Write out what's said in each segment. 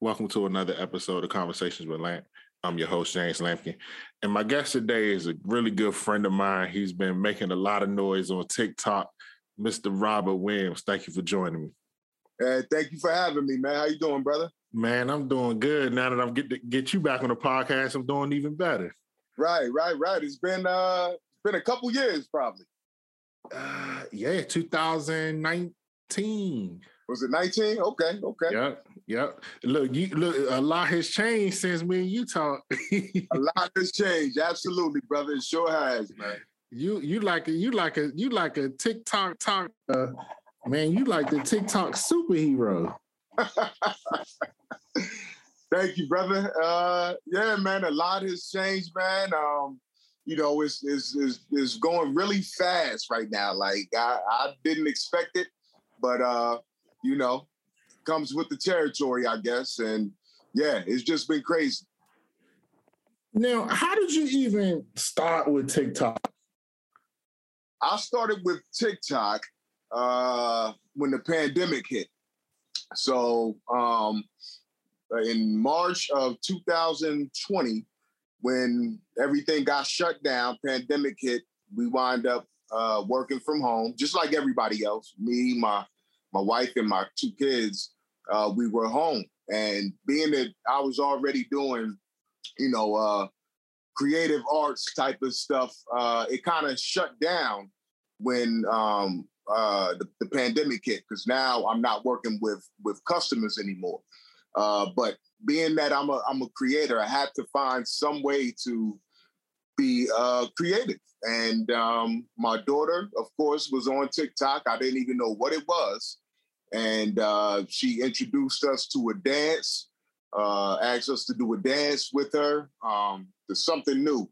Welcome to another episode of Conversations with Lamp. I'm your host, James Lampkin. And my guest today is a really good friend of mine. He's been making a lot of noise on TikTok, Mr. Robert Williams. Thank you for joining me. Hey, thank you for having me, man. How you doing, brother? Man, I'm doing good. Now that I'm get to get you back on the podcast, I'm doing even better. Right, right, right. It's been uh it's been a couple years probably. Uh yeah, 2019. Was it 19? Okay, okay. Yep, yep. Look, you look, a lot has changed since me and you talked. a lot has changed. Absolutely, brother. It sure has, man. You you like a you like a you like a TikTok talk uh, man, you like the TikTok superhero. Thank you, brother. Uh yeah, man, a lot has changed, man. Um, you know, it's it's it's, it's going really fast right now. Like I, I didn't expect it, but uh you know, comes with the territory, I guess. And yeah, it's just been crazy. Now, how did you even start with TikTok? I started with TikTok uh, when the pandemic hit. So um, in March of 2020, when everything got shut down, pandemic hit, we wind up uh, working from home, just like everybody else. Me, my my wife and my two kids, uh, we were home. And being that I was already doing, you know, uh, creative arts type of stuff, uh, it kind of shut down when um, uh, the, the, pandemic hit because now I'm not working with with customers anymore. Uh, but being that I'm a I'm a creator, I had to find some way to be uh, creative. And um, my daughter, of course, was on TikTok. I didn't even know what it was. And uh, she introduced us to a dance, uh, asked us to do a dance with her, um, the something new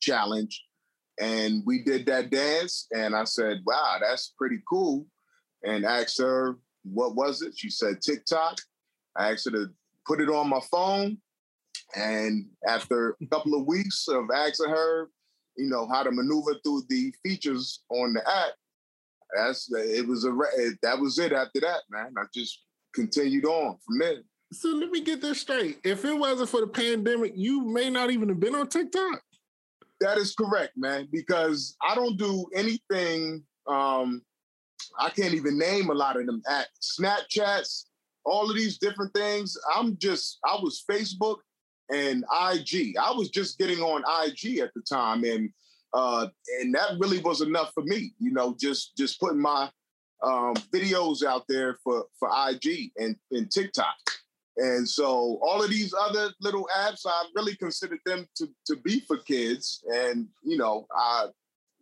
challenge. And we did that dance. And I said, wow, that's pretty cool. And asked her, what was it? She said, TikTok. I asked her to put it on my phone. And after a couple of weeks of asking her, you know, how to maneuver through the features on the app, that's it was a that was it after that, man. I just continued on from there. So let me get this straight. If it wasn't for the pandemic, you may not even have been on TikTok. That is correct, man, because I don't do anything um I can't even name a lot of them at Snapchats, all of these different things. I'm just I was Facebook and IG. I was just getting on IG at the time and uh, and that really was enough for me. You know, just just putting my um, videos out there for for IG and, and TikTok. And so all of these other little apps, I really considered them to, to be for kids. And, you know, I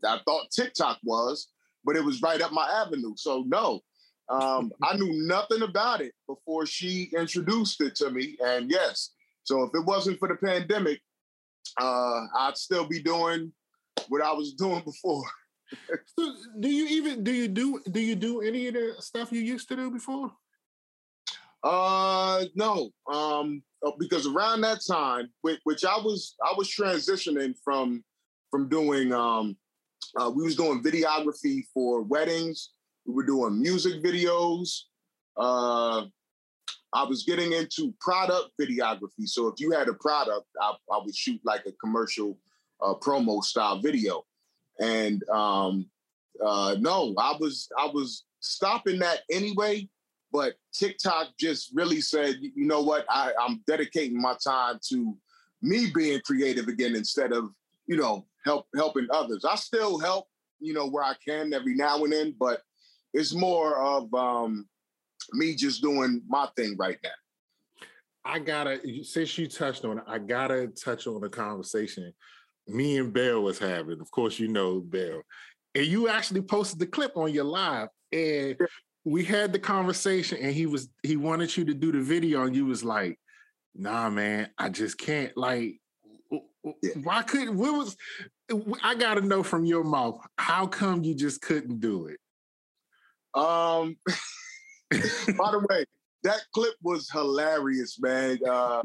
I thought TikTok was, but it was right up my avenue. So no, um, I knew nothing about it before she introduced it to me. And yes, so if it wasn't for the pandemic, uh, I'd still be doing what I was doing before. so do you even do you do do you do any of the stuff you used to do before? Uh no. Um uh, because around that time, which, which I was I was transitioning from from doing um uh, we was doing videography for weddings, we were doing music videos. Uh I was getting into product videography. So if you had a product, I, I would shoot like a commercial uh, promo style video. And um, uh, no, I was I was stopping that anyway. But TikTok just really said, you know what, I, I'm dedicating my time to me being creative again instead of you know help helping others. I still help you know where I can every now and then, but it's more of um, me just doing my thing right now. I gotta since you touched on it, I gotta touch on the conversation me and Bell was having. Of course, you know Bell. And you actually posted the clip on your live. And we had the conversation and he was he wanted you to do the video and you was like, nah, man, I just can't. Like, yeah. why couldn't what was I gotta know from your mouth, how come you just couldn't do it? Um by the way, that clip was hilarious, man. Uh,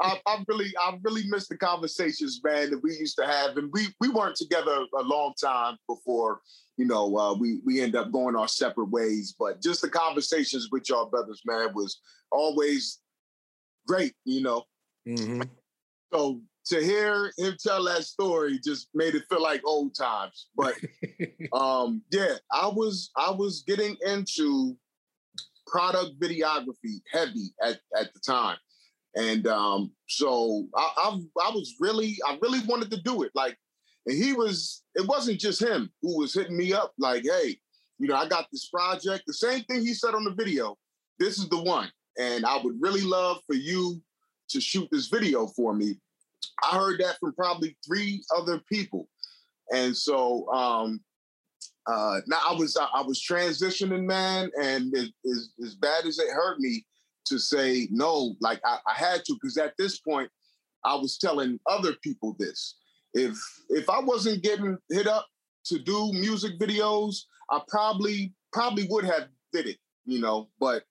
I, I, really, I really missed the conversations, man, that we used to have, and we we weren't together a long time before, you know, uh, we we end up going our separate ways. But just the conversations with y'all brothers, man, was always great, you know. Mm-hmm. So to hear him tell that story just made it feel like old times. But um, yeah, I was I was getting into product videography heavy at, at the time. And um, so I, I, I was really, I really wanted to do it. Like, and he was, it wasn't just him who was hitting me up, like, hey, you know, I got this project. The same thing he said on the video. This is the one. And I would really love for you to shoot this video for me. I heard that from probably three other people. And so um, uh, now I was I was transitioning, man, and it, as, as bad as it hurt me to say no, like I, I had to, because at this point I was telling other people this. If if I wasn't getting hit up to do music videos, I probably probably would have did it, you know. But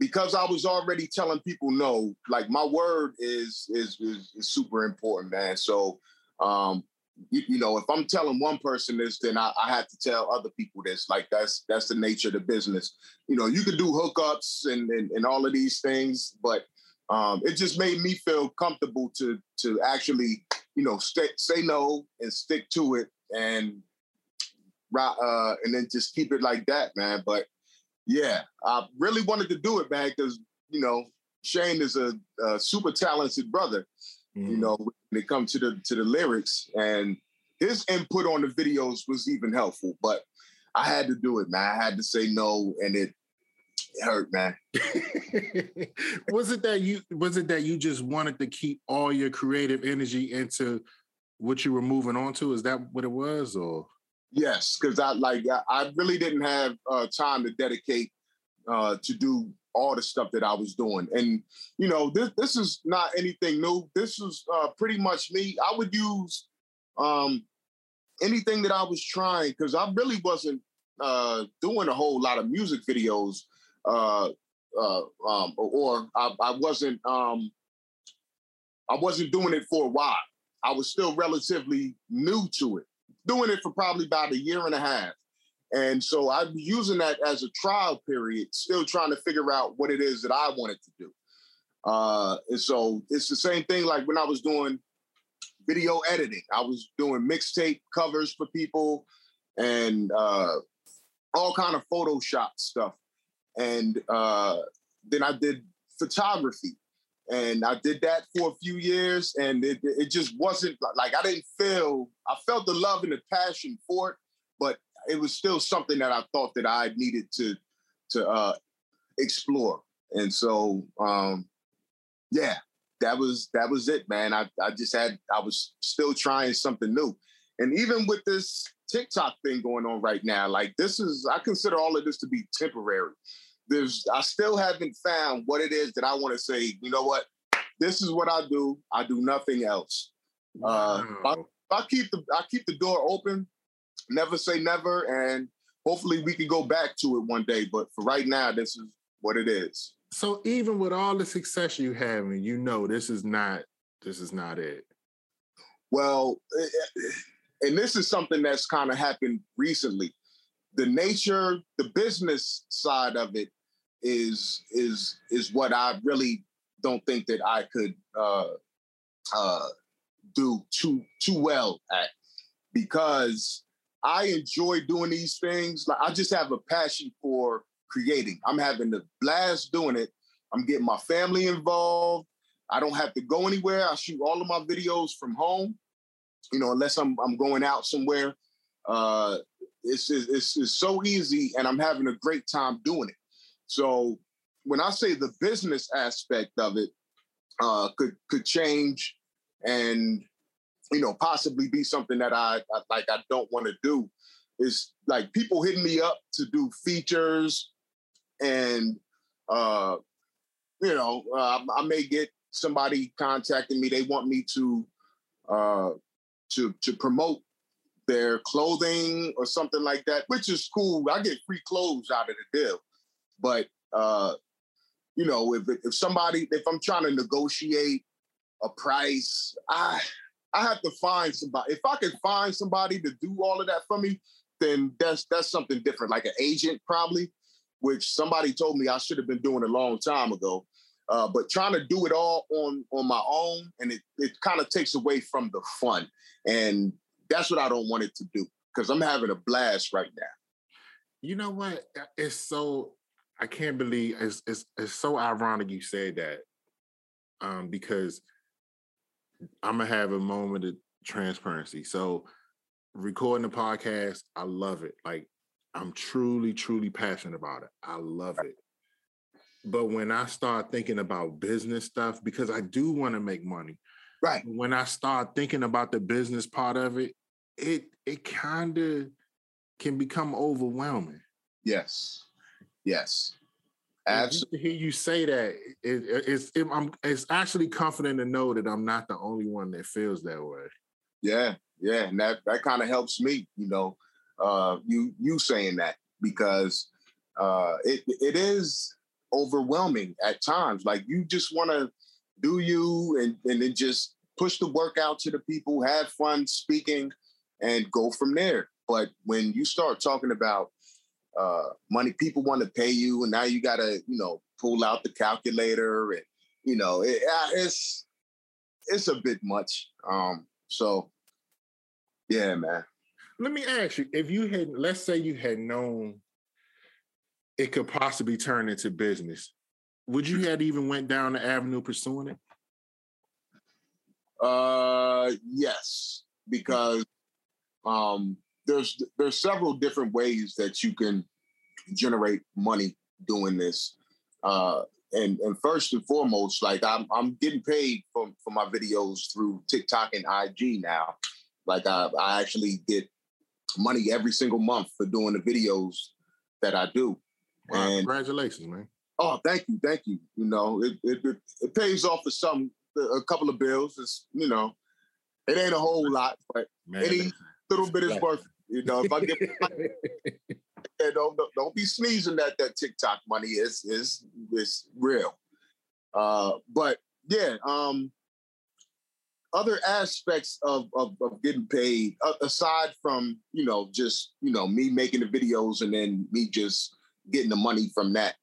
because I was already telling people no, like my word is is is, is super important, man. So um, you, you, know, if I'm telling one person this, then I, I have to tell other people this. Like that's that's the nature of the business. You know, you could do hookups and and, and all of these things, but um, it just made me feel comfortable to to actually, you know, stay, say no and stick to it and uh, and then just keep it like that, man. But yeah, I really wanted to do it, man, because you know Shane is a, a super talented brother. Mm. You know, when it comes to the to the lyrics and his input on the videos was even helpful. But I had to do it, man. I had to say no, and it, it hurt, man. was it that you was it that you just wanted to keep all your creative energy into what you were moving on to? Is that what it was, or? Yes, because I like I really didn't have uh, time to dedicate uh, to do all the stuff that I was doing. And you know, this this is not anything new. This is uh, pretty much me. I would use um, anything that I was trying because I really wasn't uh, doing a whole lot of music videos, uh, uh, um, or, I, I, wasn't um, I wasn't doing it for a while. I was still relatively new to it, doing it for probably about a year and a half. And so I'm using that as a trial period, still trying to figure out what it is that I wanted to do. Uh, and so it's the same thing like when I was doing video editing. I was doing mixtape covers for people and uh, all kind of Photoshop stuff. And uh, then I did photography. And I did that for a few years, and it, it just wasn't like I didn't feel I felt the love and the passion for it, it was still something that I thought that I needed to to uh, explore. And so, um, yeah, that was that was it, man. I I just had I was still trying something new, and even with this TikTok thing going on right now, like this is I consider all of this to be temporary. There's I still haven't found what it is that I want to say. You know what? This is what I do. I do nothing else. Wow. Uh, I, I keep the I keep the door open never say never, and hopefully we can go back to it one day. But for right now, this is what it is. So even with all the success you have, and you know this is not this is not it. Well, eh, eh, and this is something that's kind of happened recently. The nature, the business side of it is is is what I really don't think that I could uh, uh, do too too well at because I enjoy doing these things. Like I just have a passion for creating. I'm having a blast doing it. I'm getting my family involved. I don't have to go anywhere. I shoot all of my videos from home. You know, unless I'm I'm going out somewhere. Uh, it's, it's it's so easy, and I'm having a great time doing it. So when I say the business aspect of it uh, could could change, and you know, possibly be something that I, I like I don't want to do is like people hitting me up to do features and uh you know uh, I may get somebody contacting me they want me to uh to to promote their clothing or something like that which is cool. I get free clothes out of the deal. But uh you know if if somebody if I'm trying to negotiate a price I I have to find somebody. If I can find somebody to do all of that for me, then that's that's something different, like an agent probably, which somebody told me I should have been doing a long time ago. Uh, but trying to do it all on on my own, and it it kind of takes away from the fun, and that's what I don't want it to do because I'm having a blast right now. You know what? It's so I can't believe it's it's it's so ironic you said that, um, because I'm gonna have a moment of transparency. So recording the podcast, I love it. Like I'm truly, truly passionate about it. I love it. But when I start thinking about business stuff, because I do want to make money, right? When I start thinking about the business part of it, it it kind of can become overwhelming. Yes, yes, absolutely. To hear you say that, it, it's it, I'm it's actually comforting to know that I'm not the only one that feels that way. Yeah, yeah, and that that kind of helps me, you know, uh, you you saying that because uh, it it is overwhelming at times. Like you just want to do you and and then just push the work out to the people, have fun speaking, and go from there. But when you start talking about uh, money, people want to pay you, and now you got to you know pull out the calculator, and you know it, it's it's a bit much. Um, so yeah, man. Let me ask you: If you had, let's say, you had known it could possibly turn into business, would you have even went down the avenue pursuing it? Uh, yes, because um, there's there's several different ways that you can generate money doing this. Uh, and and first and foremost, like I'm I'm getting paid for for my videos through TikTok and IG now. Like I, I actually get money every single month for doing the videos that I do. Wow, and, congratulations, man. Oh, thank you, thank you. You know, it, it, it, it pays off for some a couple of bills. It's you know, it ain't a whole lot, but man, any little bit is worth. It. You know, if I get yeah, don't, don't be sneezing that that TikTok money is is is real. Uh, but yeah, um, other aspects of, of, of getting paid aside from you know just you know me making the videos and then me just getting the money from that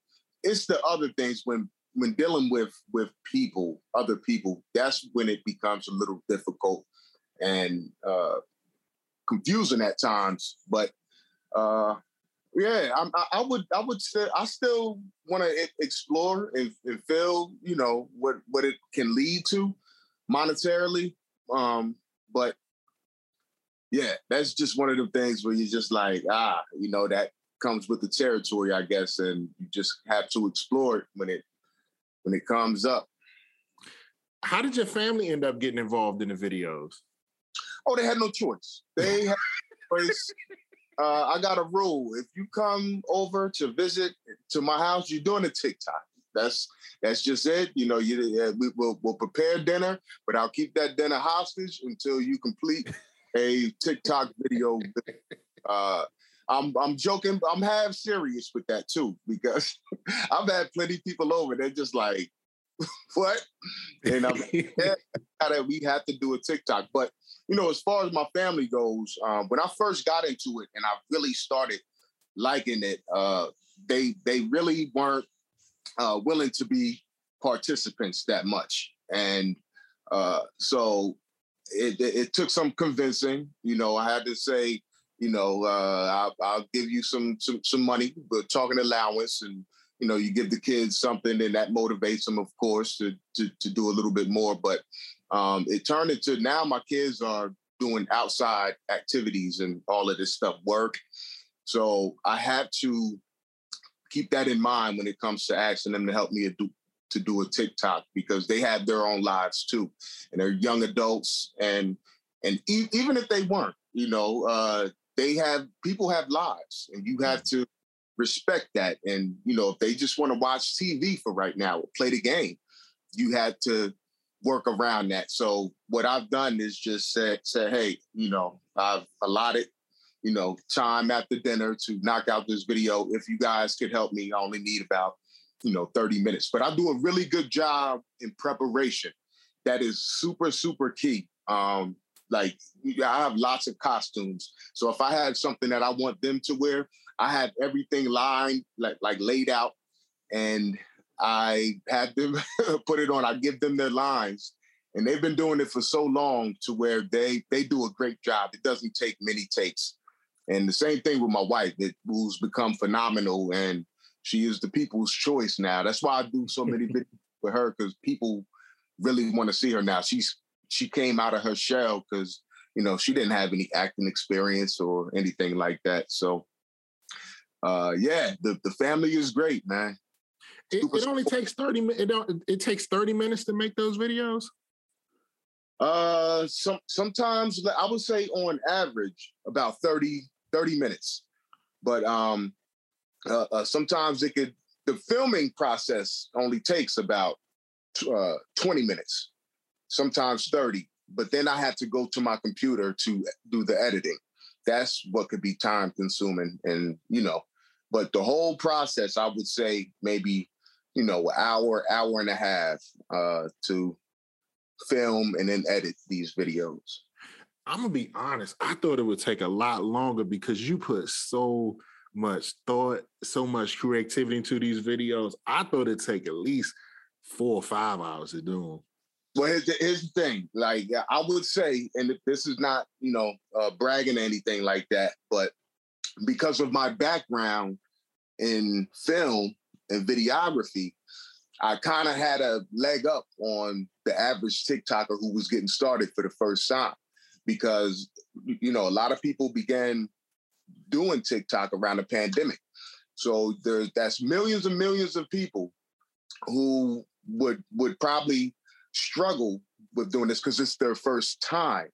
it's the other things when when dealing with with people other people that's when it becomes a little difficult and uh confusing at times but uh yeah I, I would i would say i still want to explore and, and feel you know what what it can lead to monetarily. Um, but yeah, that's just one of the things where you're just like, ah, you know, that comes with the territory, I guess, and you just have to explore it when it when it comes up. How did your family end up getting involved in the videos? Oh, they had no choice. They had choice. Uh, I got a rule. If you come over to visit to my house, you're doing a TikTok. That's that's just it. You know, you uh, we will we'll prepare dinner, but I'll keep that dinner hostage until you complete a TikTok video. Uh, I'm I'm joking. I'm half serious with that too because I've had plenty of people over. They're just like, "What?" And I'm yeah, we have to do a TikTok. But you know, as far as my family goes, um, when I first got into it and I really started liking it, uh, they they really weren't uh, willing to be participants that much. And uh, so it, it, took some convincing. You know, I had to say, you know, uh, I'll, I'll, give you some, some some money, but talking allowance, and you know, you give the kids something, and that motivates them, of course, to to, to do a little bit more. But um, it turned into now my kids are doing outside activities and all of this stuff, work. So I have to keep that in mind when it comes to asking them to help me do, to do a TikTok because they have their own lives too, and they're young adults, and and e- even if they weren't, you know, uh, they have people have lives, and you have to respect that. And you know, if they just want to watch TV for right now, play the game, you had to work around that. So what I've done is just said, say, hey, you know, I've allotted you know, time after dinner to knock out this video. If you guys could help me, I only need about, you know, 30 minutes. But I do a really good job in preparation. That is super, super key. Um, like I have lots of costumes. So if I had something that I want them to wear, I have everything lined, like like laid out. And I had them put it on. I give them their lines, and they've been doing it for so long to where they they do a great job. It doesn't take many takes, and the same thing with my wife, it, who's become phenomenal, and she is the people's choice now. That's why I do so many videos with her because people really want to see her now. She's she came out of her shell because you know she didn't have any acting experience or anything like that. So uh yeah, the the family is great, man. It, it only takes 30 minutes. It, it takes 30 minutes to make those videos. Uh some sometimes I would say on average about 30 30 minutes. But um uh, uh, sometimes it could the filming process only takes about uh, 20 minutes, sometimes 30. But then I have to go to my computer to do the editing. That's what could be time consuming. And, you know, but the whole process, I would say maybe, you know, hour, hour and a half uh, to film and then edit these videos. I'm gonna be honest. I thought it would take a lot longer because you put so much thought, so much creativity into these videos. I thought it'd take at least four or five hours to do them. Well, here's the, here's the thing. Like I would say, and this is not, you know, uh, bragging or anything like that, but because of my background in film and videography, I kind of had a leg up on the average TikToker who was getting started for the first time, because you know a lot of people began doing TikTok around the pandemic. So there's that's millions and millions of people who would would probably struggle with doing this because it's their first time.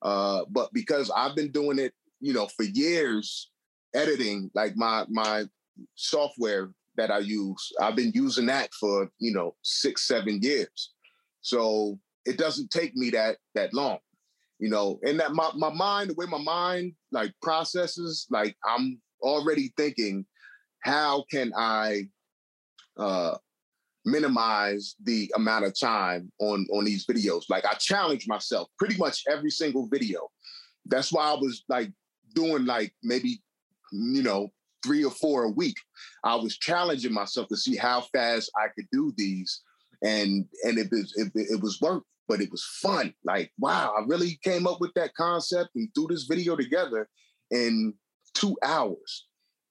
Uh, but because I've been doing it, you know, for years, editing like my my software that I use, I've been using that for you know six seven years. So it doesn't take me that that long you know, and that my, my mind, the way my mind like processes, like I'm already thinking, how can I uh minimize the amount of time on on these videos? Like I challenge myself pretty much every single video. That's why I was like doing like maybe, you know, three or four a week. I was challenging myself to see how fast I could do these. And and it was it, it was work but it was fun. Like, wow, I really came up with that concept and threw this video together in two hours,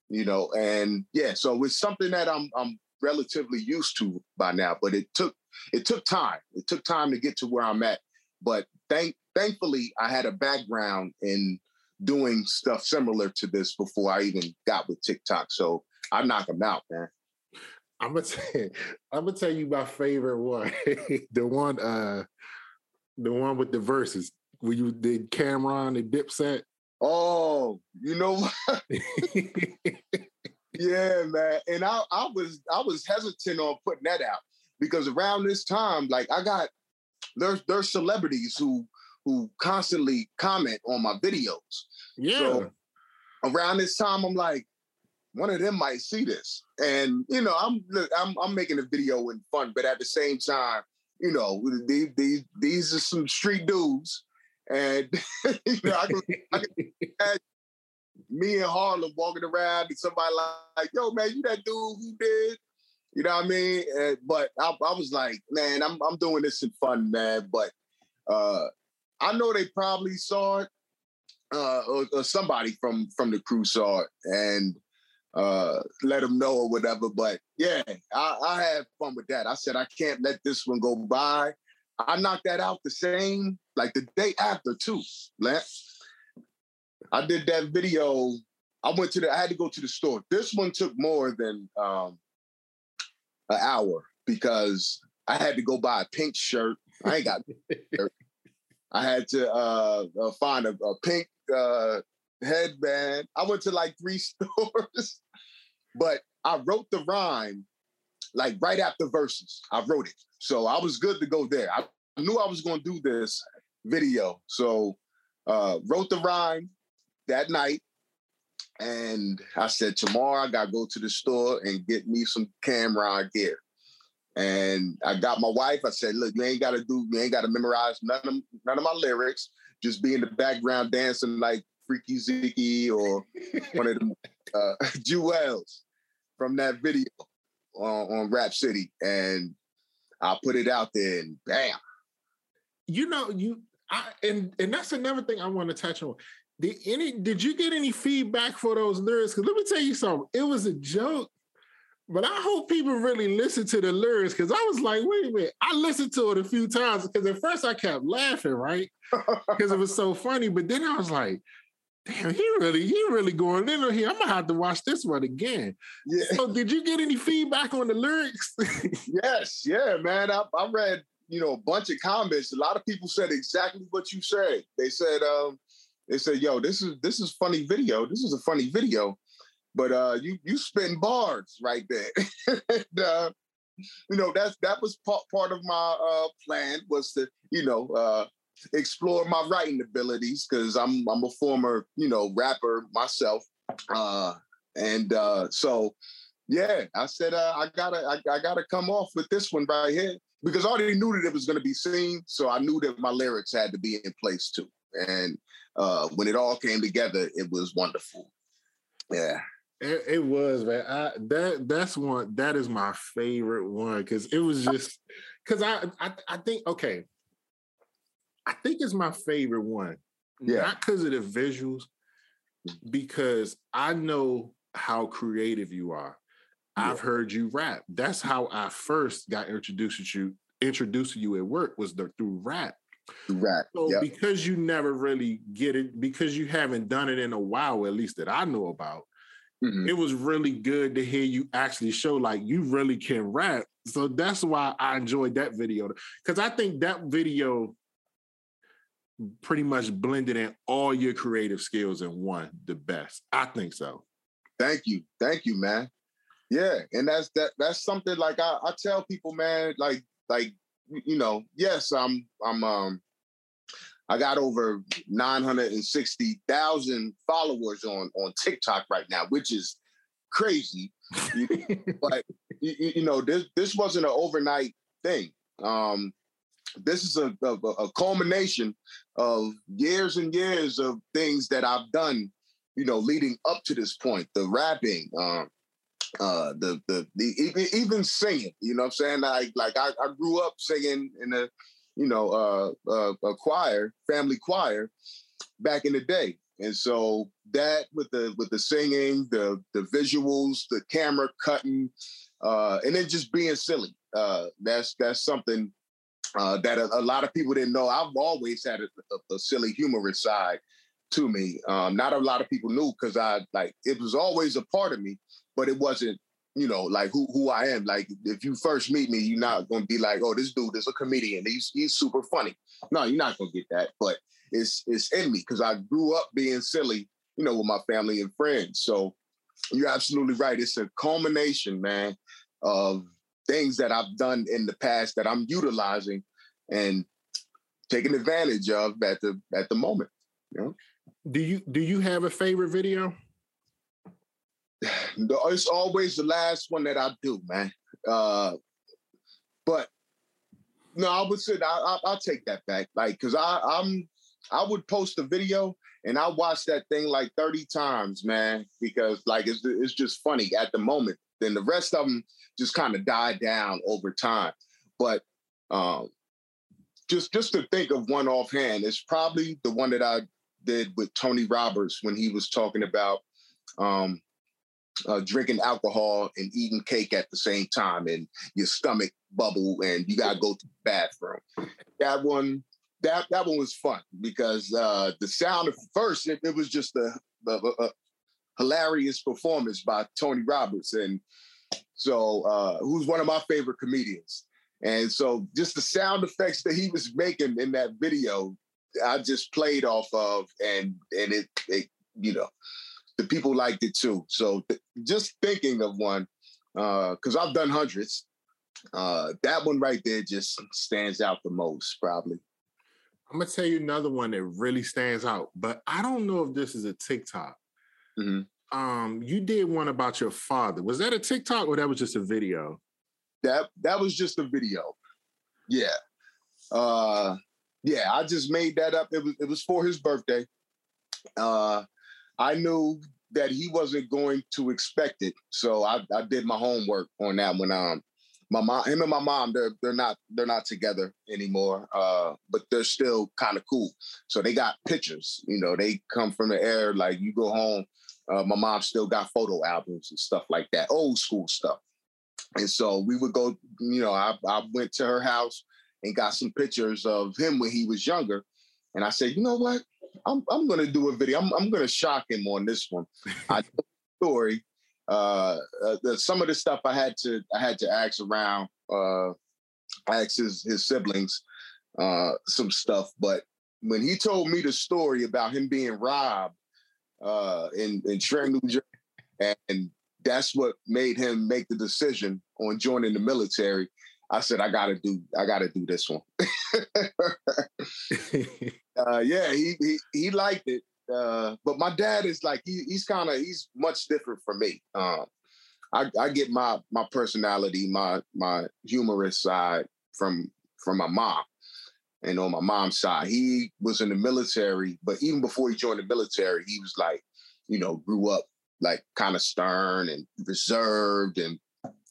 you know. And yeah, so it's something that I'm I'm relatively used to by now, but it took it took time. It took time to get to where I'm at. But thank thankfully I had a background in doing stuff similar to this before I even got with TikTok. So I knock them out, man. I'm gonna tell, I'm gonna tell you my favorite one. the one uh the one with the Verzuz where you did Cam'ron and Dipset. Oh, you know yeah, man. And I, I was I was hesitant on putting that out because around this time, like I got there's there's celebrities who who constantly comment on my videos. Yeah. So around this time, I'm like, one of them might see this. And you know, I'm I'm I'm making a video in fun, but at the same time, you know, these these these are some street dudes, and you know, I can, I can me and Harlem walking around, and somebody like, "Yo, man, you that dude who did." You know what I mean? And, but I, I was like, man, I'm I'm doing this in fun, man. But uh, I know they probably saw it, uh, or, or somebody from from the crew saw it, and uh, let them know or whatever. But yeah, I, I had fun with that. I said I can't let this one go by. I knocked that out the same, like the day after too. I did that video. I went to the. I had to go to the store. This one took more than um, an hour because I had to go buy a pink shirt. I ain't got. I had to uh, uh, find a, a pink uh, headband. I went to like three stores, but I wrote the rhyme like right after Verzuz. I wrote it. So I was good to go there. I knew I was going to do this video. So uh, wrote the rhyme that night. And I said, tomorrow I got to go to the store and get me some Cam'ron gear. And I got my wife. I said, look, you ain't got to do, you ain't got to memorize none of, none of my lyrics. Just be in the background dancing like Freekey Zekey or one of the uh, Jewels from that video. on, on Rap City, and I put it out there, and bam. You know, you I and and that's another thing I want to touch on. Did any did you get any feedback for those lyrics? Because let me tell you something. It was a joke, but I hope people really listen to the lyrics because I was like, wait a minute. I listened to it a few times because at first I kept laughing, right? Because it was so funny. But then I was like, damn, he really, he really going in here. I'm gonna have to watch this one again. Yeah. So did you get any feedback on the lyrics? yes, yeah, man. I, I read, you know, a bunch of comments. A lot of people said exactly what you said. They said, um, they said, yo, this is this is funny video. This is a funny video. But uh you you spin bars right there. and, uh, you know, that's that was part, part of my uh plan was to, you know, uh explore my writing abilities because I'm I'm a former you know rapper myself, uh, and uh, so yeah, I said uh, I gotta I, I, gotta come off with this one right here because I already knew that it was gonna be seen, so I knew that my lyrics had to be in place too, and uh, when it all came together, it was wonderful. Yeah. It, it was, man. I, that that's one. That is my favorite one because it was just because I, I I think okay. I think it's my favorite one. Yeah. Not because of the visuals, because I know how creative you are. Yeah. I've heard you rap. That's how I first got introduced to you, introduced to you at work was the, through rap. Rap. So yep. because you never really get it, because you haven't done it in a while, at least that I know about, mm-hmm. it was really good to hear you actually show like you really can rap. So that's why I enjoyed that video. Because I think that video pretty much blended in all your creative skills in one, the best. I think so. Thank you. Thank you, man. Yeah. And that's that that's something like I, I tell people, man, like like you know, yes, I'm I'm um I got over 960,000 followers on on TikTok right now, which is crazy. but you, you know, this this wasn't an overnight thing. Um, this is a, a, a, culmination of years and years of things that I've done, you know, leading up to this point. The rapping, um, uh, the, the the even, even singing. You know, what I'm saying like like I, I grew up singing in a, you know, uh, uh, a choir, family choir, back in the day, and so that with the with the singing, the the visuals, the camera cutting, uh, and then just being silly. Uh, that's that's something uh, that a, a, lot of people didn't know. I've always had a, a, a silly, humorous side to me. Um, not a lot of people knew because I like it was always a part of me, but it wasn't, you know, like who who I am. Like if you first meet me, you're not gonna be like, oh, this dude is a comedian. He's he's super funny. No, you're not gonna get that. But it's it's in me because I grew up being silly, you know, with my family and friends. So you're absolutely right. It's a culmination, man, of things that I've done in the past that I'm utilizing and taking advantage of at the at the moment. You know? Do you do you have a favorite video? It's always the last one that I do, man. Uh, but no, I would say I, will take that back, like, cause I I'm I would post a video and I watch that thing like 30 times, man, because like it's it's just funny at the moment. Then the rest of them just kind of died down over time. But um, just just to think of one offhand, it's probably the one that I did with Tony Roberts when he was talking about um, uh, drinking alcohol and eating cake at the same time, and your stomach bubble, and you gotta go to the bathroom. That one, that that one was fun because uh, the sound of first it, it was just a, a, a, hilarious performance by Tony Roberts, and so uh, who's one of my favorite comedians. And so just the sound effects that he was making in that video, I just played off of and and it, it you know, the people liked it too. So th- just thinking of one, uh, because uh, I've done hundreds, uh, that one right there just stands out the most, probably. I'm gonna tell you another one that really stands out, but I don't know if this is a TikTok. Mm-hmm um you did one about your father. Was that a TikTok or that was just a video? That that was just a video. Yeah. Uh yeah, I just made that up. It was it was for his birthday. Uh I knew that he wasn't going to expect it. So I, I did my homework on that one. Um, my mom, him and my mom, they're they're not they're not together anymore. Uh, but they're still kind of cool. So they got pictures. You know, they come from the air. Like you go home, uh, my mom still got photo albums and stuff like that, old school stuff. And so we would go. You know, I I went to her house and got some pictures of him when he was younger. And I said, you know what? I'm I'm gonna do a video. I'm I'm gonna shock him on this one. I story uh, uh, the, some of the stuff I had to I had to ask around, uh, ask his his siblings uh, some stuff. But when he told me the story about him being robbed uh, in in Trenton, New Jersey, and, and that's what made him make the decision on joining the military. I said, I gotta do, I gotta do this one. uh, yeah, he, he he liked it, uh, but my dad is like he, he's kind of he's much different from me. Um, I, I get my my personality, my my humorous side from from my mom, and on my mom's side, he was in the military. But even before he joined the military, he was like, you know, grew up like kind of stern and reserved, and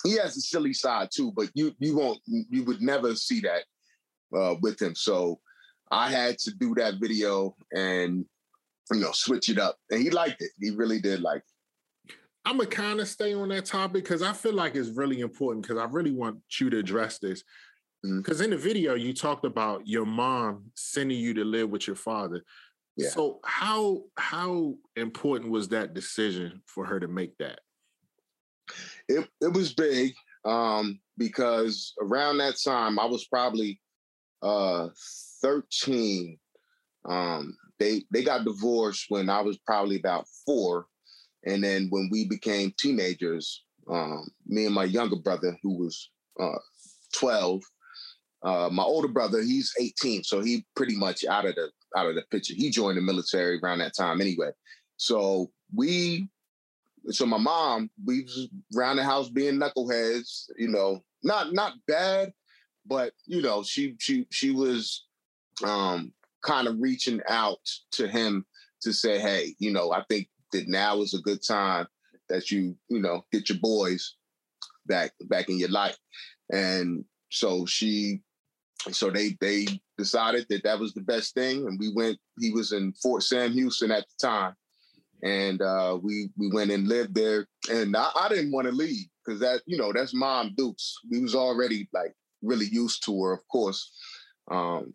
he has a silly side too. But you you won't you would never see that uh, with him. So I had to do that video and you know, switch it up. And he liked it. He really did like it. I'm gonna kind of stay on that topic because I feel like it's really important because I really want you to address this. Because mm-hmm. in the video you talked about your mom sending you to live with your father. Yeah. So how how important was that decision for her to make that? It it was big um, because around that time I was probably uh, 13 um, they they got divorced when I was probably about four, and then when we became teenagers, um, me and my younger brother, who was uh, twelve, uh, my older brother, he's eighteen, so he pretty much out of the out of the picture. He joined the military around that time anyway. So we, so my mom, we was around the house being knuckleheads, you know, not not bad, but you know, she she she was um kind of reaching out to him to say, hey, you know, I think that now is a good time that you, you know, get your boys back back in your life. And so she so they they decided that that was the best thing and we went he was in Fort Sam Houston at the time and uh, we we went and lived there and I, I didn't want to leave because that you know that's mom Dukes we was already like really used to her of course um,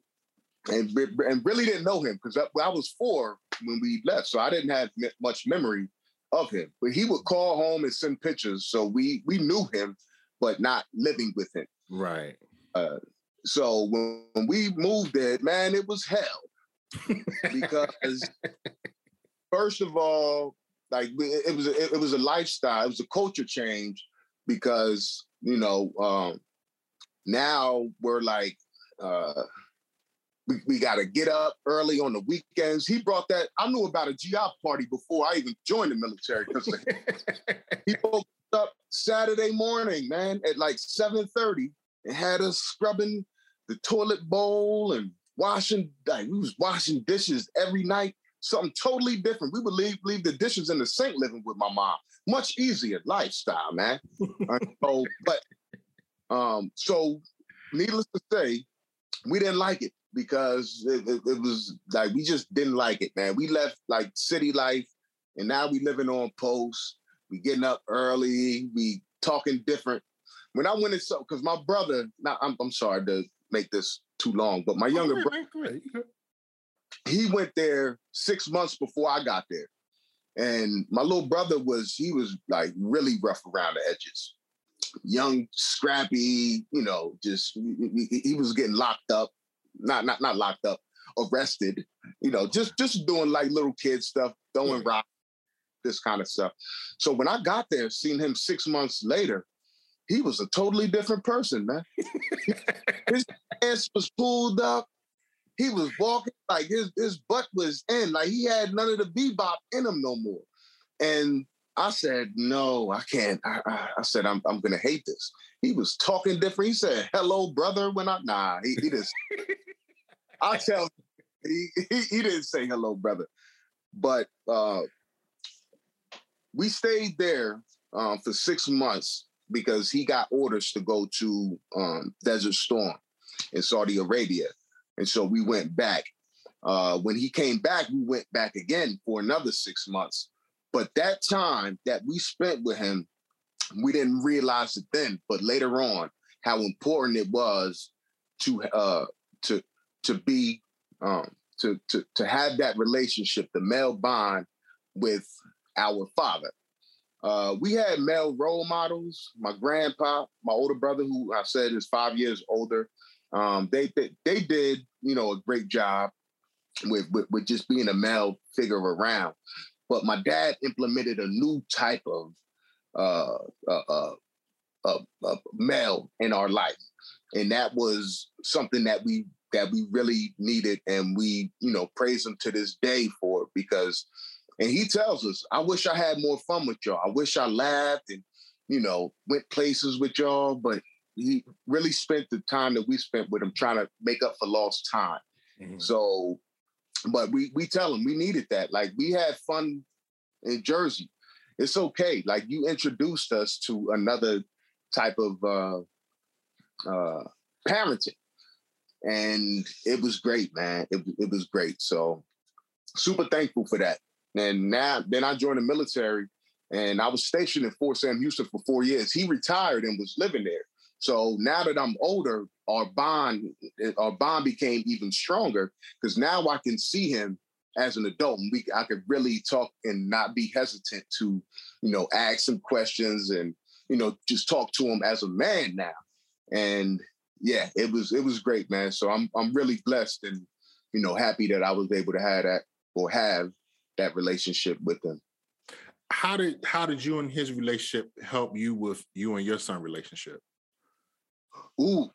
and and really didn't know him because I, I, was four when we left, so I didn't have much memory of him. But he would call home and send pictures, so we we knew him, but not living with him. Right. Uh, so when, when we moved there, man, it was hell because first of all, like it was a, it was a lifestyle, it was a culture change because you know um, now we're like. Uh, we, we got to get up early on the weekends. He brought that. I knew about a GI party before I even joined the military because he woke up Saturday morning, man, at like 7:30 and had us scrubbing the toilet bowl and washing. Like we was washing dishes every night. Something totally different. We would leave leave the dishes in the sink living with my mom. Much easier lifestyle, man. so, but um, so needless to say, we didn't like it because it, it, it, was like we just didn't like it, man. We left like city life, and now we living on post. We getting up early. We talking different. When I went in, so because my brother, now I'm, I'm sorry to make this too long, but my younger brother, he went there six months before I got there, and my little brother was he was like really rough around the edges young, scrappy, you know, just he, he, was getting locked up not not not locked up, arrested. You know, just just doing like little kid stuff, throwing rock, this kind of stuff. So when I got there, seeing him six months later, he was a totally different person, man. his pants was pulled up. He was walking like his his butt was in, like he had none of the bebop in him no more. And I said, no, I can't. I, I, I, said, I'm, I'm gonna hate this. He was talking different. He said, hello, brother, when I nah, he, he just I tell he, he, he didn't say hello, brother. But uh we stayed there um, for six months because he got orders to go to um, Desert Storm in Saudi Arabia, and so we went back. Uh, when he came back, we went back again for another six months. But that time that we spent with him, we didn't realize it then, but later on, how important it was to uh, to to be um, to to to have that relationship, the male bond with our father. Uh, we had male role models. My grandpa, my older brother, who I said is five years older, um, they, they they did you know a great job with, with with just being a male figure around. But my dad implemented a new type of uh, uh, uh, male in our life, and that was something that we that we really needed, and we you know praise him to this day for it because and he tells us, I wish I had more fun with y'all. I wish I laughed and, you know, went places with y'all, but he really spent the time that we spent with him trying to make up for lost time. Mm-hmm. So, but we we tell him we needed that. Like we had fun in Jersey. It's okay. Like you introduced us to another type of uh uh parenting. And it was great, man. It, it was great. So super thankful for that. And now, then I joined the military and I was stationed in Fort Sam Houston for four years. He retired and was living there. So now that I'm older, our bond, our bond became even stronger because now I can see him as an adult and we I could really talk and not be hesitant to, you know, ask some questions and, you know, just talk to him as a man now. And yeah, it was it was great, man. So I'm I'm really blessed and, you know, happy that I was able to have that or have that relationship with him. How did how did you and his relationship help you with you and your son relationship? Ooh,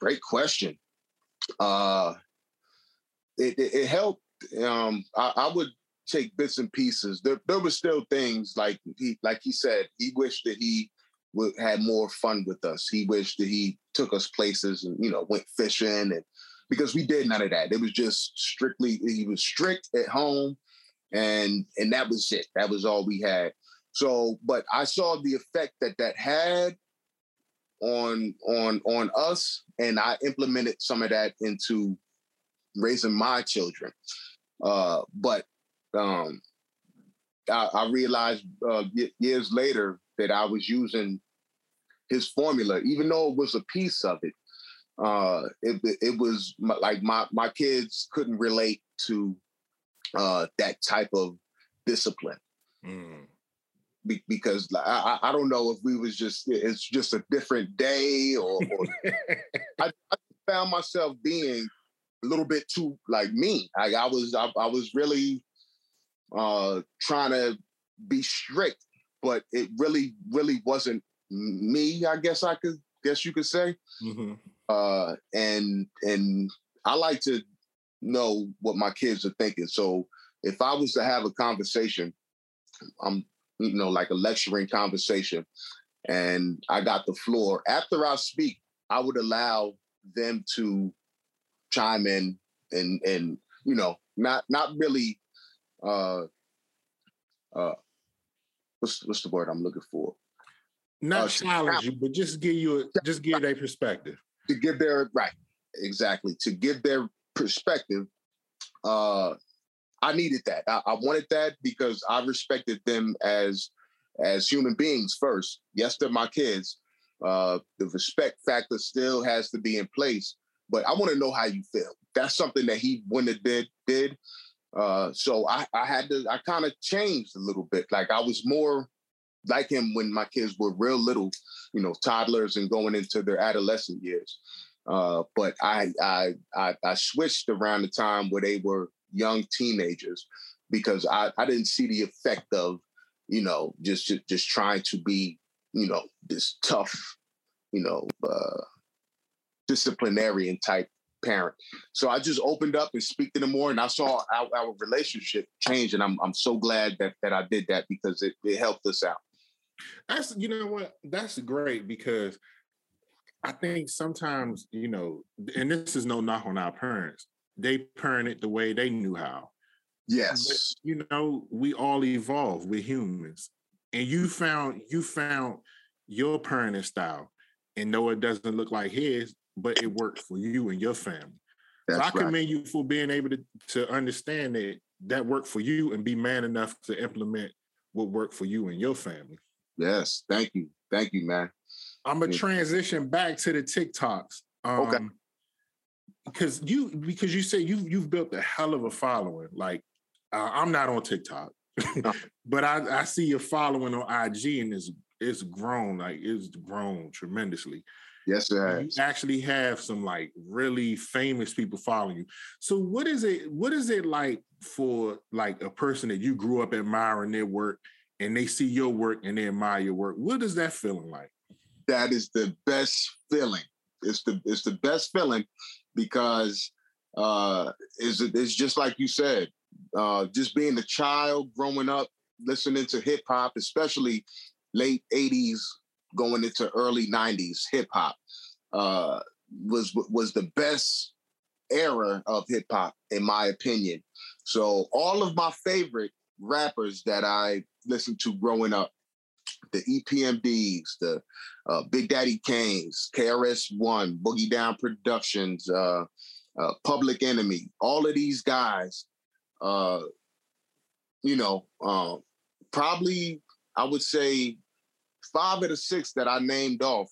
great question. Uh it, it, it helped. Um, I, I, would take bits and pieces. There, there were still things like he, like he said, he wished that he would had more fun with us. He wished that he took us places and you know went fishing and because we did none of that. It was just strictly he was strict at home and and that was it. That was all we had. So, but I saw the effect that that had on on on us, and I implemented some of that into raising my children. Uh, but um, I, I realized uh, years later that I was using his formula, even though it was a piece of it. Uh, it, it was my, like my my kids couldn't relate to uh, that type of discipline. Mm. Be- because I, I don't know if we was just it's just a different day or, or I, I, found myself being a little bit too like me. I, I was I, I, was really uh, trying to be strict, but it really really wasn't me. I guess I could guess you could say. Mm-hmm. Uh, and and I like to know what my kids are thinking. So if I was to have a conversation, I'm you know like a lecturing conversation, and I got the floor. After I speak, I would allow them to chime in and and you know not not really uh uh what's what's the word I'm looking for? Not uh, challenge you, but just give you a, just give their perspective. To give their right, exactly. To give their perspective uh, I needed that. I, I, wanted that because I respected them as as human beings first. Yes, they're my kids. Uh, the respect factor still has to be in place, but I want to know how you feel. That's something that he wouldn't have did did. Uh, so I, I had to. I kind of changed a little bit. Like I was more like him when my kids were real little, you know, toddlers and going into their adolescent years. Uh, but I, I, I I switched around the time where they were young teenagers because I, I didn't see the effect of you know just, just just trying to be you know this tough you know uh, disciplinarian type parent. So I just opened up and speak to them more, and I saw our, our relationship change, and I'm I'm so glad that that I did that because it, it helped us out. That's you know what that's great because I think sometimes, you know, and this is no knock on our parents, they parented the way they knew how. Yes. But, you know, we all evolve. We're humans. and you found you found your parenting style and know it doesn't look like his, but it worked for you and your family. That's so I right. commend you for being able to, to understand that that worked for you and be man enough to implement what worked for you and your family. Yes, thank you, thank you, man. I'm gonna transition back to the TikToks. Um, okay. Because you because you say you've you've built a hell of a following. Like uh, I'm not on TikTok, but I, I see your following on IG and it's it's grown like it's grown tremendously. Yes, it has. You actually have some like really famous people following you. So what is it? What is it like for like a person that you grew up admiring their work and they see your work and they admire your work? What is that feeling like? That is the best feeling. It's the it's the best feeling because uh is it's just like you said, uh just being a child growing up listening to hip hop, especially late 80s going into early 90s hip hop uh, was was the best era of hip hop in my opinion. So all of my favorite rappers that I listened to growing up, the EPMDs, the uh, Big Daddy Kane's, KRS One, Boogie Down Productions, uh, uh, Public Enemy, all of these guys, uh, you know, uh, probably I would say five of the six that I named off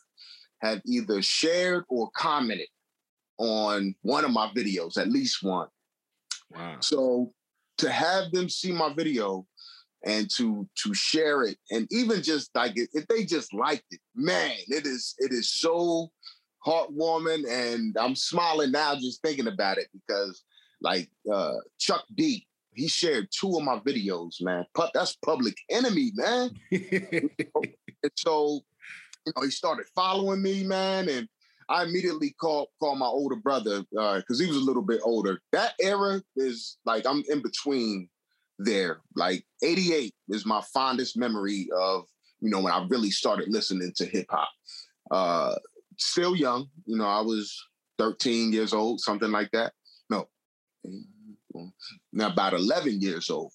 have either shared or commented on one of my videos, at least one. Wow. So to have them see my video and to to share it and even just like if they just liked it, man, it is it is so heartwarming and I'm smiling now just thinking about it because like uh Chuck D, he shared two of my videos, man. That's public enemy, man. and so, you know, he started following me, man, and I immediately called called my older brother because uh, he was a little bit older. That era is like I'm in between there. Like '88 is my fondest memory of you know when I really started listening to hip hop. Uh, still young, you know, I was 13 years old, something like that. No, now about 11 years old.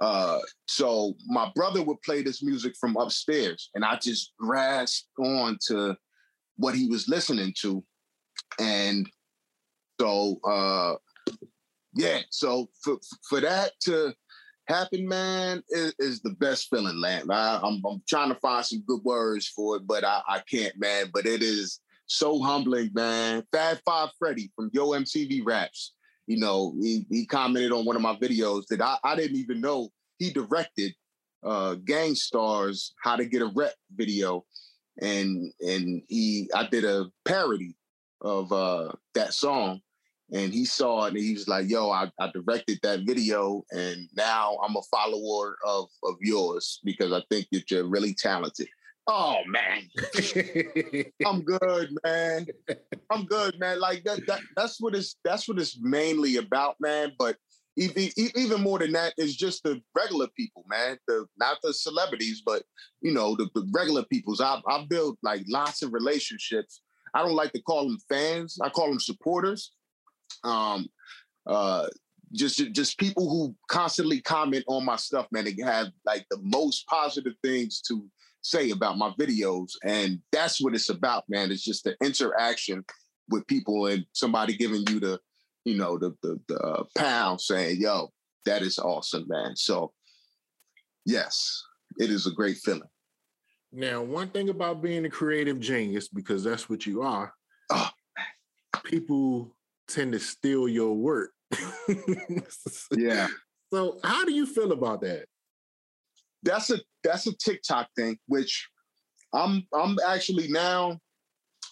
Uh, so my brother would play this music from upstairs, and I just grasped on to what he was listening to, and so uh, yeah. So for for that to happen, man, is, is the best feeling, Lamp. I, am trying to find some good words for it, but I, I can't, man. But it is so humbling, man. Fab Five Freddy from Yo MTV Raps you know, he, he commented on one of my videos that I, I didn't even know he directed uh Gang Starr's How to Get a Rep video. And and he I did a parody of uh that song and he saw it and he was like, yo, I, I directed that video and now I'm a follower of of yours because I think that you're really talented. Oh man, I'm good, man. I'm good, man. Like that, that that's what it's that's what it's mainly about, man. But even even more than that is just the regular people, man. The not the celebrities, but you know the, the regular peoples. I've I've built like lots of relationships. I don't like to call them fans. I call them supporters. Um, uh, just just people who constantly comment on my stuff, man. They have like the most positive things to say about my videos. And that's what it's about, man. It's just the interaction with people and somebody giving you the, you know, the the, the uh, pound saying, yo, that is awesome, man. So yes, it is a great feeling. Now, one thing about being a creative genius, because that's what you are, oh. people tend to steal your work. yeah. So how do you feel about that? that's a that's a TikTok thing, which I'm I'm actually now.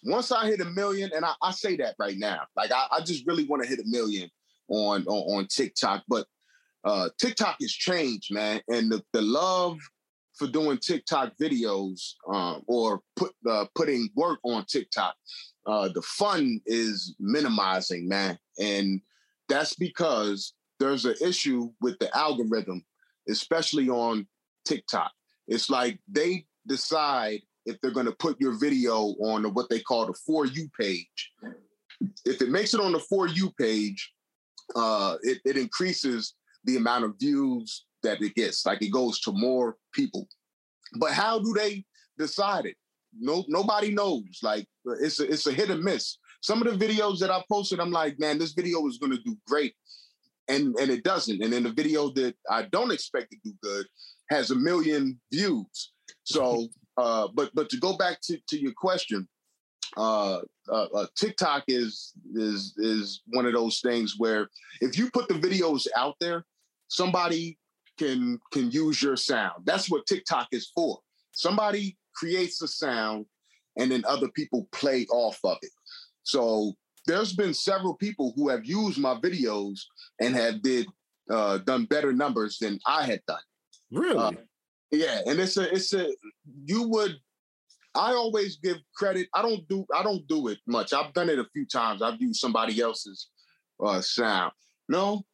Once I hit a million, and I, I say that right now, like I, I just really want to hit a million on, on on TikTok, but uh, TikTok has changed, man, and the, the love for doing TikTok videos um, or put uh, putting work on TikTok, uh, the fun is minimizing, man, and that's because there's an issue with the algorithm, especially on TikTok. It's like they decide if they're going to put your video on what they call the For You page. If it makes it on the For You page, uh, it, it increases the amount of views that it gets. Like it goes to more people. But how do they decide it? No, nobody knows. Like it's a, it's a hit and miss. Some of the videos that I posted, I'm like, man, this video is going to do great, and and it doesn't. And then the video that I don't expect to do good has a million views. So, uh, but but to go back to to your question, uh, uh, uh, TikTok is is is one of those things where if you put the videos out there, somebody can can use your sound. That's what TikTok is for. Somebody creates a sound, and then other people play off of it. So there's been several people who have used my videos and have did uh, done better numbers than I had done. Really? Uh, yeah, and it's a it's a you would I always give credit. I don't do I don't do it much. I've done it a few times. I've used somebody else's uh, sound. No,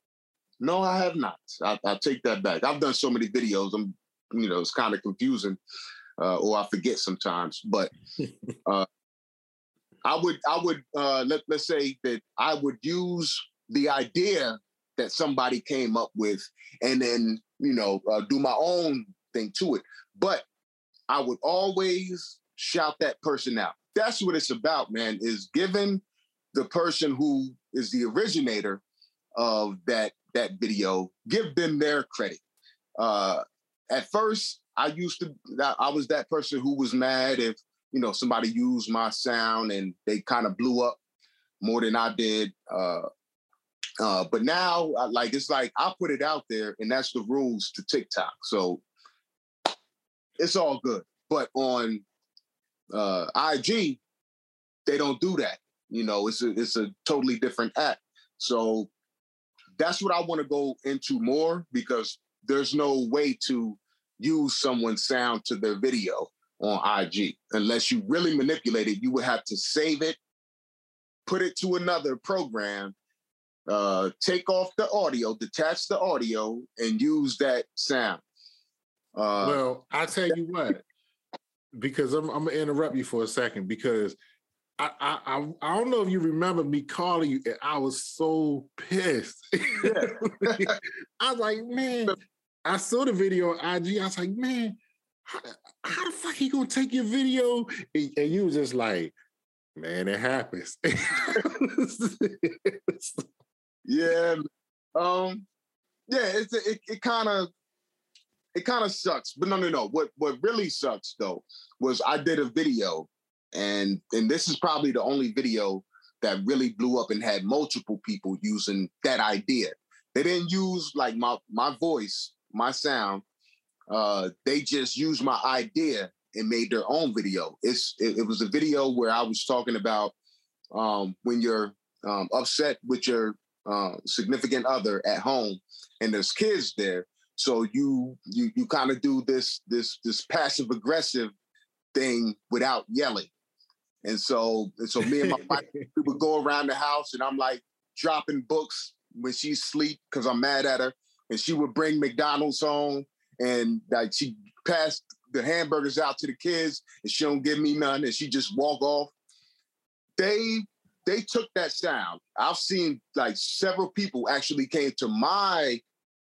no, I have not. I, I, take that back. I've done so many videos. I'm, you know, it's kind of confusing, uh, or I forget sometimes. But uh, I would, I would uh, let let's say that I would use the idea that somebody came up with, and then you know uh, do my own thing to it. But I would always shout that person out. That's what it's about, man, is giving the person who is the originator of that that video, give them their credit. Uh, at first, I used to, I was that person who was mad if, you know, somebody used my sound and they kind of blew up more than I did. Uh, uh, but now, like, it's like I put it out there and that's the rules to TikTok. So it's all good. But on uh, IG, they don't do that. You know, it's a it's a totally different app. So that's what I want to go into more because there's no way to use someone's sound to their video on IG unless you really manipulate it. You would have to save it, put it to another program, uh, take off the audio, detach the audio, and use that sound. Uh, well, I tell you what, because I'm, I'm gonna interrupt you for a second because I, I I don't know if you remember me calling you. I was so pissed. Yeah. I was like, man, I saw the video on IG. I was like, man, how, how the fuck he gonna take your video? And, and you was just like, man, it happens. yeah. Um. Yeah. It's it. It kind of it kind of sucks. But no, no, no. What what really sucks though was I did a video, and and this is probably the only video that really blew up and had multiple people using that idea. They didn't use like my my voice, my sound. Uh, they just used my idea and made their own video. It's it, it was a video where I was talking about um, when you're um, upset with your uh, significant other at home and there's kids there so you you you kind of do this this this passive aggressive thing without yelling. And so and so me and my wife we would go around the house and I'm like dropping books when she's asleep because I'm mad at her. And she would bring McDonald's home and like she passed the hamburgers out to the kids and she don't give me none and she just walk off. They they took that sound. I've seen like several people actually came to my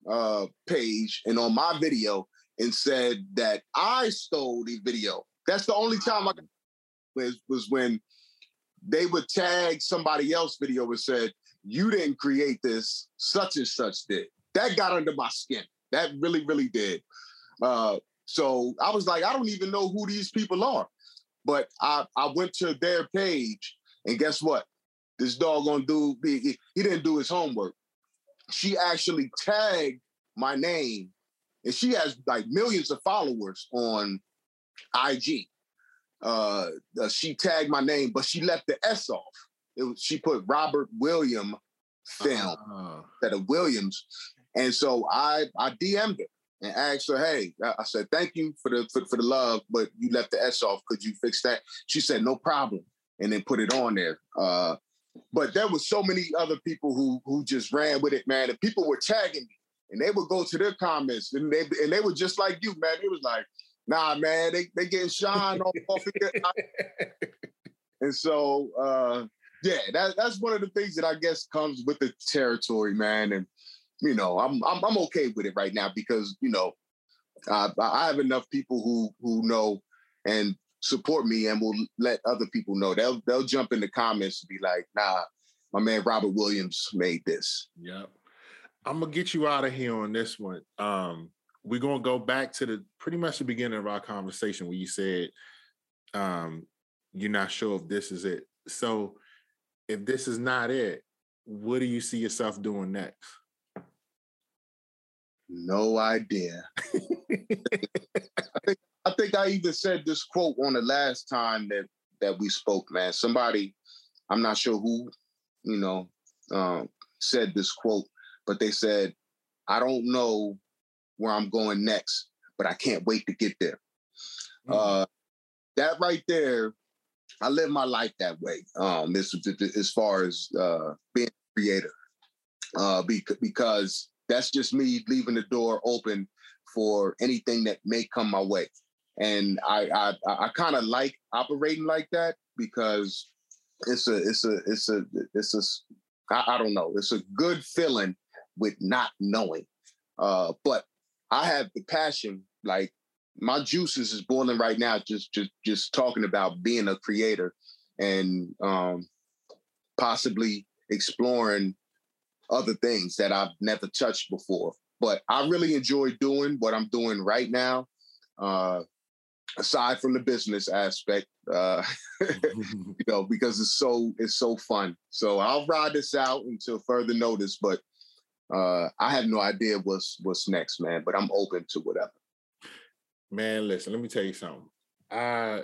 uh, page and on my video and said that I stole the video. That's the only time I was was when they would tag somebody else video and said, "You didn't create this, such and such did." That got under my skin. That really, really did. Uh, so I was like, I don't even know who these people are. But I, I went to their page, and guess what? This doggone dude, he, he didn't do his homework she actually tagged my name, and she has like millions of followers on IG. Uh, uh, she tagged my name, but she left the S off. It was, she put Robert William film uh-huh. instead of Williams, and so I I DM'd her and asked her, "Hey," I said, "Thank you for the for, for the love, but you left the S off. Could you fix that?" She said, "No problem," and then put it on there. Uh, but there was so many other people who who just ran with it, man. And people were tagging me, and they would go to their comments, and they and they were just like you, man. It was like, nah, man, they they getting shine off, off of it. And so, uh, yeah, that that's one of the things that I guess comes with the territory, man. And you know, I'm I'm I'm okay with it right now because you know, I, I have enough people who who know and support me and will let other people know. They'll they'll jump in the comments and be like, nah, my man Robert Williams made this. Yep. I'm gonna get you out of here on this one. Um, we're gonna go back to the pretty much the beginning of our conversation where you said um, you're not sure if this is it. So if this is not it, what do you see yourself doing next? No idea. I, think, I think I even said this quote on the last time that that we spoke, man. Somebody, I'm not sure who, you know, um, said this quote, but they said, I don't know where I'm going next, but I can't wait to get there. Mm-hmm. Uh, that right there, I live my life that way. Um, as, as far as uh, being a creator, uh, because that's just me leaving the door open for anything that may come my way. And I I, I kind of like operating like that because it's a it's a it's a it's a I, I don't know it's a good feeling with not knowing. Uh, but I have the passion like my juices is boiling right now just just just talking about being a creator and um possibly exploring other things that I've never touched before. But I really enjoy doing what I'm doing right now. Uh, aside from the business aspect, uh, you know, because it's so it's so fun. So I'll ride this out until further notice. But uh, I have no idea what's what's next, man. But I'm open to whatever. Man, listen, let me tell you something. I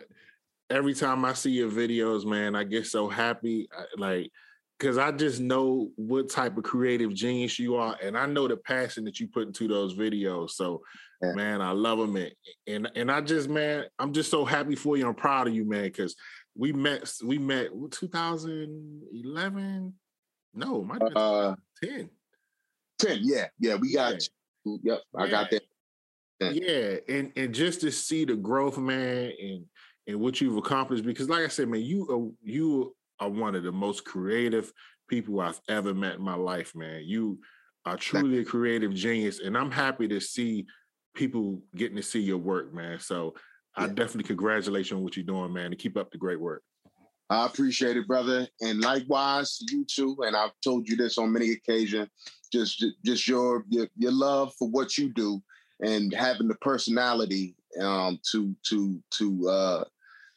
every time I see your videos, man, I get so happy. I, like because I just know what type of creative genius you are, and I know the passion that you put into those videos. So, yeah. man, I love them, and, and and I just, man, I'm just so happy for you. I'm proud of you, man, because we met, we met 2011. No, my uh, 10. 10, yeah, yeah, we got. Yeah. Yep, I got that. Yeah, and and just to see the growth, man, and and what you've accomplished, because like I said, man, you uh, you are one of the most creative people I've ever met in my life, man. You are truly a creative genius, and I'm happy to see people getting to see your work, man. So yeah. I definitely congratulate you on what you're doing, man, and keep up the great work. I appreciate it, brother, and likewise you too. And I've told you this on many occasions. Just, just your your, your love for what you do, and having the personality um, to to to uh,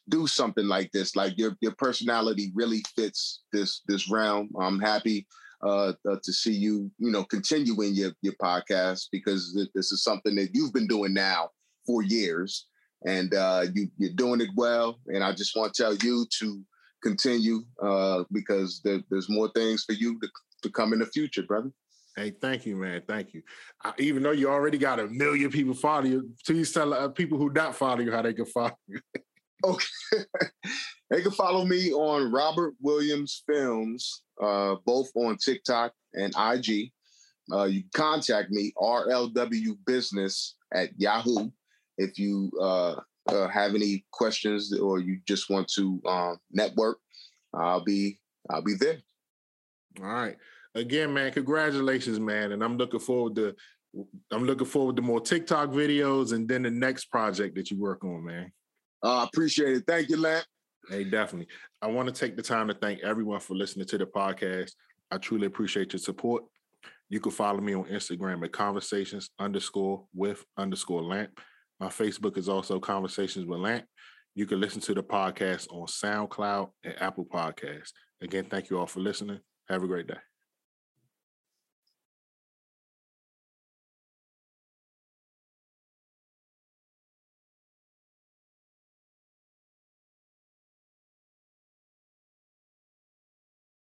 do something like this. Like your your personality really fits this this realm. I'm happy uh, uh, to see you, you know, continuing your your podcast because this is something that you've been doing now for years, and uh, you you're doing it well. And I just want to tell you to continue uh, because there, there's more things for you to, to come in the future, brother. Hey, thank you, man. Thank you. I, even though you already got a million people follow you, please tell uh, people who not follow you how they can follow you. Okay. they can follow me on Robert Williams Films, uh, both on TikTok and IG. Uh, you can contact me, RLW Business at Yahoo, if you uh, uh, have any questions or you just want to um, network. I'll be I'll be there. All right. Again, man, congratulations, man. And I'm looking forward to I'm looking forward to more TikTok videos and then the next project that you work on, man. I uh, appreciate it. Thank you, Lamp. Hey, definitely. I want to take the time to thank everyone for listening to the podcast. I truly appreciate your support. You can follow me on Instagram at conversations underscore with underscore lamp. My Facebook is also conversations with lamp. You can listen to the podcast on SoundCloud and Apple Podcasts. Again, thank you all for listening. Have a great day.